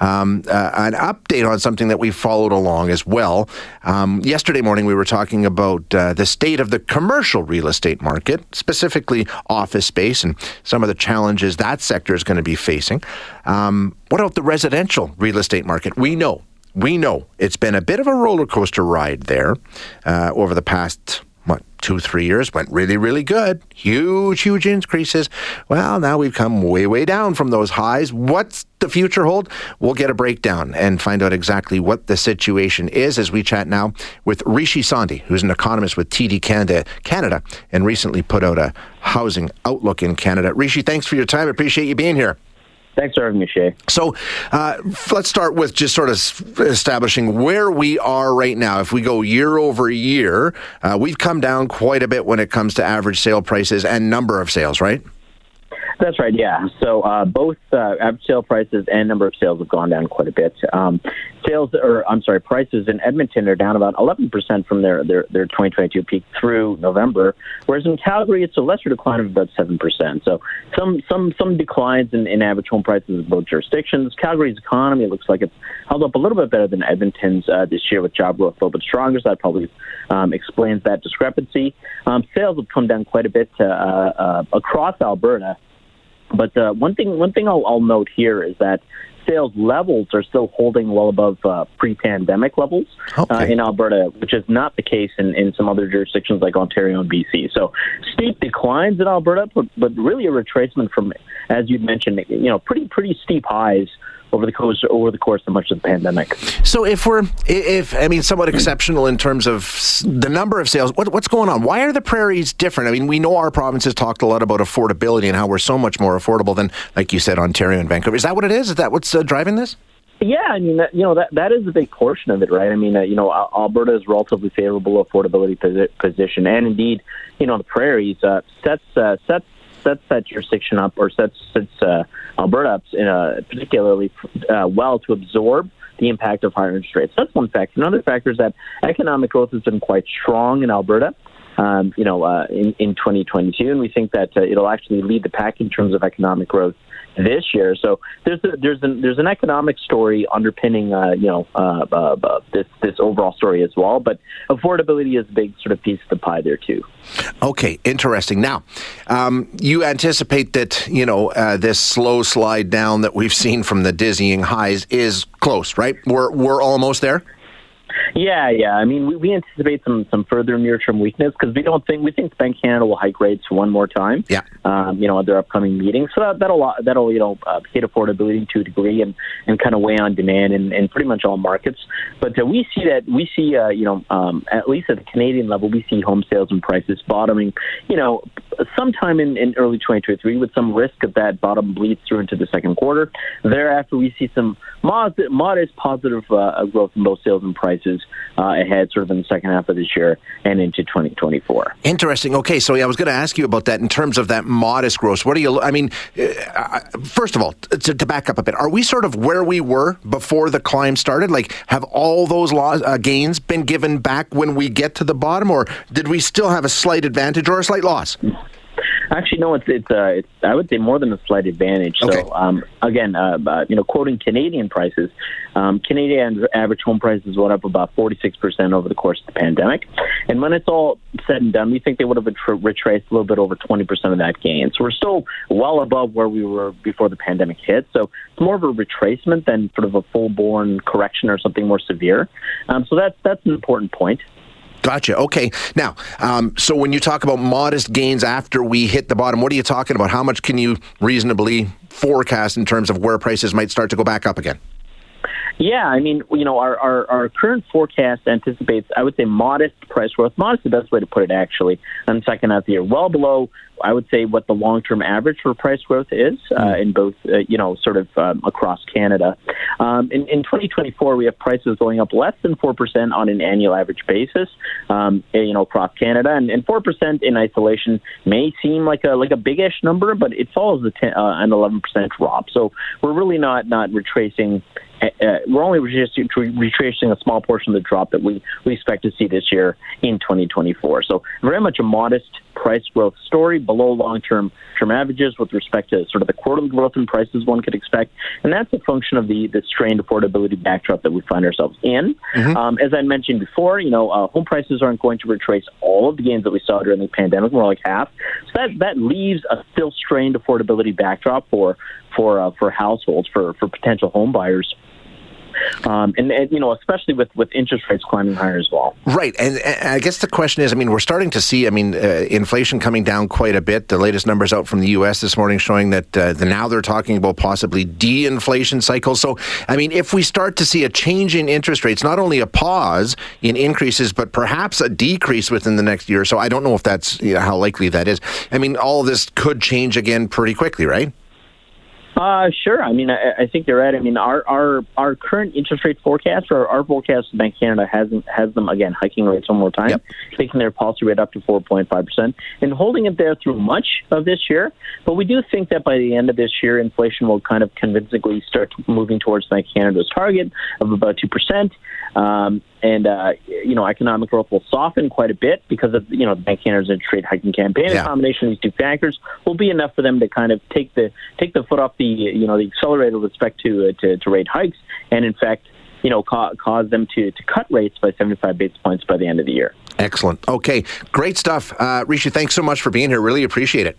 um, uh, an update on something that we followed along as well. Um, yesterday morning, we were talking about uh, the state of the commercial real estate market, specifically office space, and some of the challenges that sector is going to be facing. Um, what about the residential real estate market? We know we know it's been a bit of a roller coaster ride there uh, over the past two three years went really really good. Huge huge increases. Well now we've come way way down from those highs. What's the future hold? We'll get a breakdown and find out exactly what the situation is as we chat now with Rishi Sondhi who's an economist with td canada canada and recently put out a housing outlook in canada. Rishi thanks for your time. Appreciate you being here Thanks for having me, Shay. So uh, let's start with just sort of establishing where we are right now. If we go year over year, uh, we've come down quite a bit when it comes to average sale prices and number of sales, right? That's right. Yeah. So uh, both uh, average sale prices and number of sales have gone down quite a bit. Um, sales, or I'm sorry, prices in Edmonton are down about 11% from their, their their 2022 peak through November, whereas in Calgary it's a lesser decline of about 7%. So some some some declines in, in average home prices in both jurisdictions. Calgary's economy looks like it's held up a little bit better than Edmonton's uh, this year with job growth a little bit stronger. So that probably um, explains that discrepancy. Um, sales have come down quite a bit uh, uh, across Alberta. But uh, one thing, one thing I'll, I'll note here is that sales levels are still holding well above uh, pre-pandemic levels uh, okay. uh, in Alberta, which is not the case in, in some other jurisdictions like Ontario and BC. So steep declines in Alberta, but, but really a retracement from, as you mentioned, you know, pretty pretty steep highs over the course over the course of much of the pandemic. So if we're if I mean somewhat exceptional in terms of the number of sales, what, what's going on? Why are the prairies different? I mean, we know our province has talked a lot about affordability and how we're so much more affordable than, like you said, Ontario and Vancouver. Is that what it is? Is that what's uh, driving this? Yeah, I mean, that, you know, that that is a big portion of it, right? I mean, uh, you know, Alberta is relatively favorable affordability posi- position, and indeed, you know, the prairies uh, sets uh, sets sets that jurisdiction up or sets sets uh, Alberta uh, particularly uh, well to absorb the impact of higher interest rates. That's one factor. Another factor is that economic growth has been quite strong in Alberta um, you know, uh, in, in 2022, and we think that uh, it'll actually lead the pack in terms of economic growth this year. So there's a, there's an there's an economic story underpinning uh, you know uh, uh, uh, this this overall story as well. But affordability is a big sort of piece of the pie there too. Okay, interesting. Now, um, you anticipate that you know uh, this slow slide down that we've seen from the dizzying highs is close, right? We're we're almost there. Yeah, yeah. I mean, we, we anticipate some some further near term weakness because we don't think we think Bank Canada will hike rates one more time. Yeah. Um, you know, at their upcoming meetings, so that, that'll that'll you know uh, hit affordability to a degree and and kind of weigh on demand in, in pretty much all markets. But uh, we see that we see uh, you know um, at least at the Canadian level, we see home sales and prices bottoming. You know, sometime in, in early 2023 with some risk of that bottom bleeds through into the second quarter. Thereafter, we see some modest, modest positive uh, growth in both sales and prices uh, ahead, sort of in the second half of this year and into 2024. Interesting. Okay, so yeah, I was going to ask you about that in terms of that modest growth. What do you? I mean, uh, first of all, to, to, back up a bit, are we sort of where we were before the climb started? Like, have all those uh, gains been given back when we get to the bottom, or did we still have a slight advantage or a slight loss? Actually, no. It's it's, uh, it's I would say more than a slight advantage. Okay. So um, again, uh, uh, you know, quoting Canadian prices, um, Canadian average home prices went up about forty six percent over the course of the pandemic, and when it's all said and done, we think they would have retraced a little bit over twenty percent of that gain. So we're still well above where we were before the pandemic hit. So it's more of a retracement than sort of a full born correction or something more severe. Um, so that's that's an important point. Gotcha. Okay. Now, um, so when you talk about modest gains after we hit the bottom, what are you talking about? How much can you reasonably forecast in terms of where prices might start to go back up again? Yeah, I mean, you know, our, our, our current forecast anticipates, I would say, modest price growth. Modest is the best way to put it, actually, in the second half of the year. Well below, I would say, what the long term average for price growth is uh, hmm. in both, uh, you know, sort of um, across Canada. Um, in, in 2024, we have prices going up less than 4% on an annual average basis, um, eh, you know, across Canada. And, and 4% in isolation may seem like a like a big-ish number, but it follows the 10, uh, an 11% drop. So we're really not not retracing uh, uh, we're only retracing, retracing a small portion of the drop that we, we expect to see this year in 2024. So very much a modest price growth story below long term term averages with respect to sort of the quarterly growth in prices one could expect, and that's a function of the the strained affordability backdrop that we find ourselves in. Mm-hmm. Um, as I mentioned before, you know, uh, home prices aren't going to retrace all of the gains that we saw during the pandemic, more like half. So that that leaves a still strained affordability backdrop for for uh, for households for for potential home buyers. Um, and, and, you know, especially with, with interest rates climbing higher as well. Right, and, and I guess the question is, I mean, we're starting to see, I mean, uh, inflation coming down quite a bit. The latest numbers out from the U.S. this morning showing that uh, the, now they're talking about possibly de-inflation cycles. So, I mean, if we start to see a change in interest rates, not only a pause in increases, but perhaps a decrease within the next year. So, I don't know if that's you know, how likely that is. I mean, all this could change again pretty quickly, right? Uh, sure. I mean, I, I think you're right. I mean, our our our current interest rate forecast, or our forecast, Bank of Canada has has them again hiking rates one more time, yep. taking their policy rate up to 4.5 percent, and holding it there through much of this year. But we do think that by the end of this year, inflation will kind of convincingly start moving towards Bank of Canada's target of about two percent. Um, and uh, you know economic growth will soften quite a bit because of you know the Bank of Canada's interest rate hiking campaign. Yeah. A combination of these two factors will be enough for them to kind of take the take the foot off the you know the accelerator with respect to uh, to, to rate hikes, and in fact you know, ca- cause them to, to cut rates by 75 basis points by the end of the year. Excellent. Okay, great stuff. Uh, Rishi, thanks so much for being here. Really appreciate it.